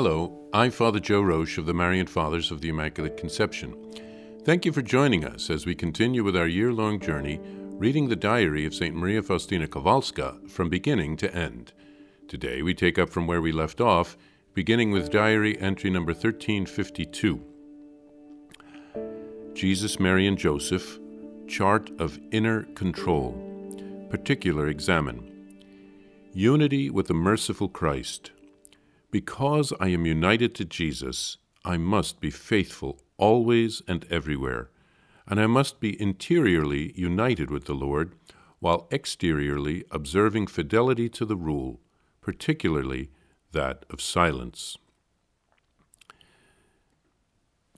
Hello, I'm Father Joe Roesch of the Marian Fathers of the Immaculate Conception. Thank you for joining us as we continue with our year long journey reading the diary of St. Maria Faustina Kowalska from beginning to end. Today we take up from where we left off, beginning with diary entry number 1352. Jesus, Mary, and Joseph, Chart of Inner Control, Particular Examen. Unity with the Merciful Christ. Because I am united to Jesus, I must be faithful always and everywhere, and I must be interiorly united with the Lord, while exteriorly observing fidelity to the rule, particularly that of silence.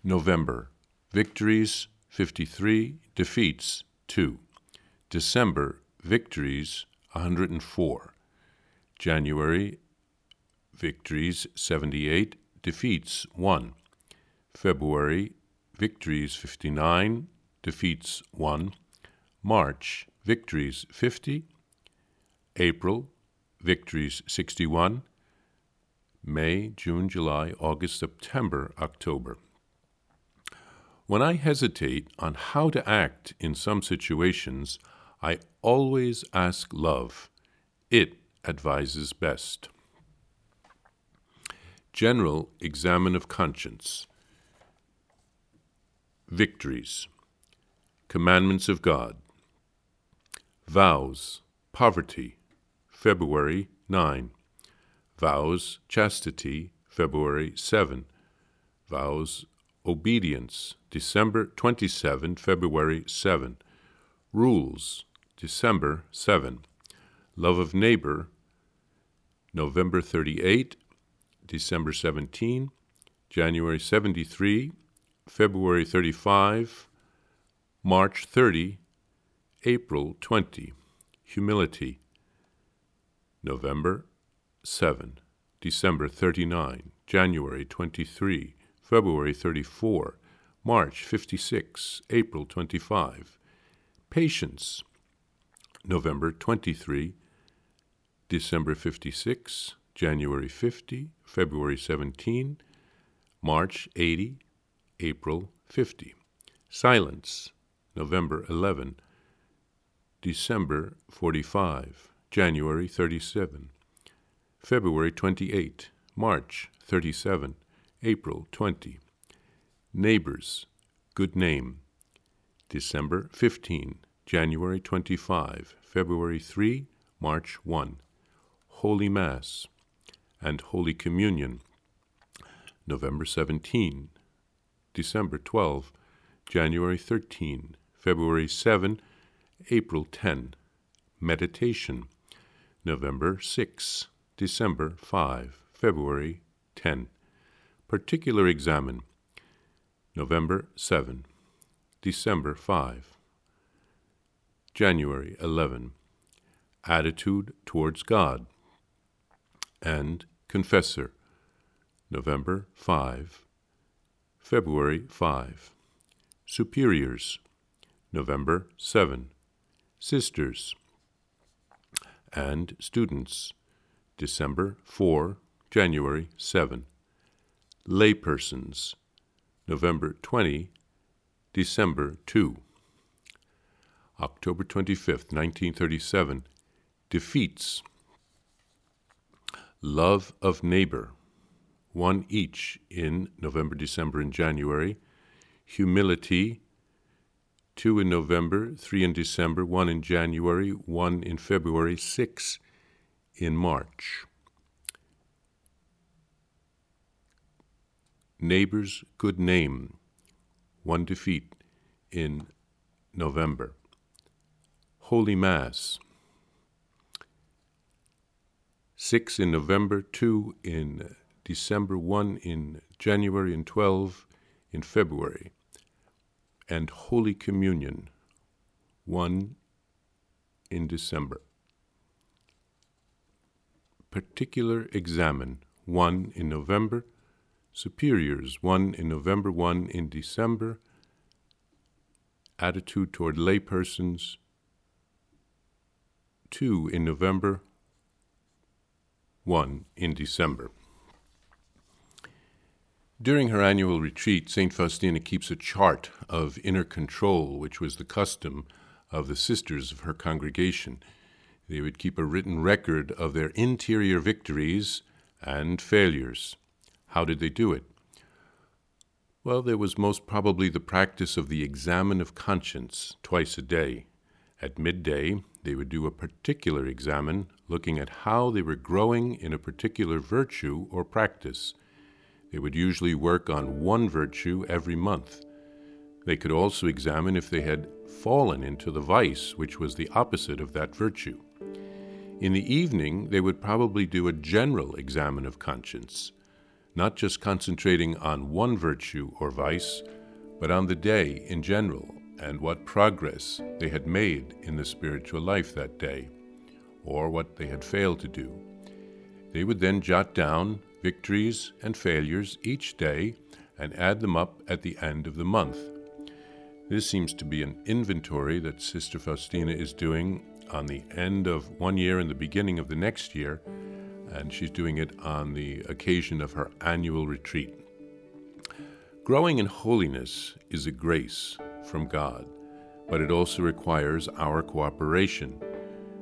November Victories 53, defeats 2. December Victories 104. January victories 78, defeats 1. February, victories 59, defeats 1. March, victories 50. April, victories 61. May, June, July, August, September, October. When I hesitate on how to act in some situations, I always ask love. It advises best. General Examen of Conscience. Victories. Commandments of God. Vows. Poverty. February 9. Vows. Chastity. February 7. Vows. Obedience. December 27. February 7. Rules. December 7. Love of neighbor. November 38 December 17, January 73, February 35, March 30, April 20. Humility. November 7, December 39, January 23, February 34, March 56, April 25. Patience. November 23, December 56, January 50, February 17, March 80, April 50. Silence, November 11, December 45, January 37, February 28, March 37, April 20. Neighbors, good name, December 15, January 25, February 3, March 1. Holy Mass, and Holy Communion, November 17, December 12, January 13, February 7, April 10, Meditation, November 6, December 5, February 10, Particular Examen, November 7, December 5, January 11, Attitude towards God, and Confessor, November 5, February 5. Superiors, November 7. Sisters and Students, December 4, January 7. Laypersons, November 20, December 2. October 25th, 1937. Defeats Love of Neighbor, one each in November, December, and January. Humility, two in November, three in December, one in January, one in February, six in March. Neighbor's Good Name, one defeat in November. Holy Mass, six in November, two in December, one in January, and 12 in February. And Holy Communion, one in December. Particular Examen, one in November. Superiors, one in November, one in December. Attitude toward laypersons, two in November, one in December. During her annual retreat, St. Faustina keeps a chart of inner control, which was the custom of the sisters of her congregation. They would keep a written record of their interior victories and failures. How did they do it? Well, there was most probably the practice of the examen of conscience twice a day. At midday, they would do a particular examen, looking at how they were growing in a particular virtue or practice. They would usually work on one virtue every month. They could also examine if they had fallen into the vice, which was the opposite of that virtue. In the evening, they would probably do a general examen of conscience, not just concentrating on one virtue or vice, but on the day in general and what progress they had made in the spiritual life that day, or what they had failed to do. They would then jot down victories and failures each day and add them up at the end of the month. This seems to be an inventory that Sister Faustina is doing on the end of one year and the beginning of the next year, and she's doing it on the occasion of her annual retreat. Growing in holiness is a grace from God, but it also requires our cooperation.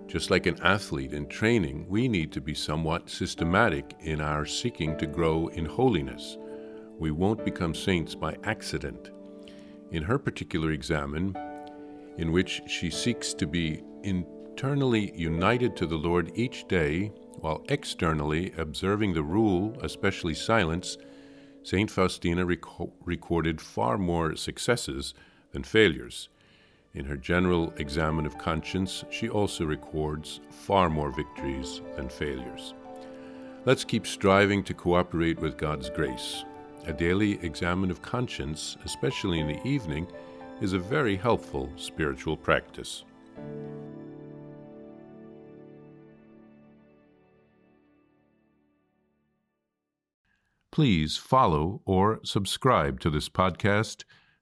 Just like an athlete in training, we need to be somewhat systematic in our seeking to grow in holiness. We won't become saints by accident. In her particular examen, in which she seeks to be internally united to the Lord each day, while externally observing the rule, especially silence, St. Faustina rec- recorded far more successes than failures. In her general examen of conscience, she also records far more victories than failures. Let's keep striving to cooperate with God's grace. A daily examen of conscience, especially in the evening, is a very helpful spiritual practice. Please follow or subscribe to this podcast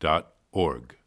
dot org.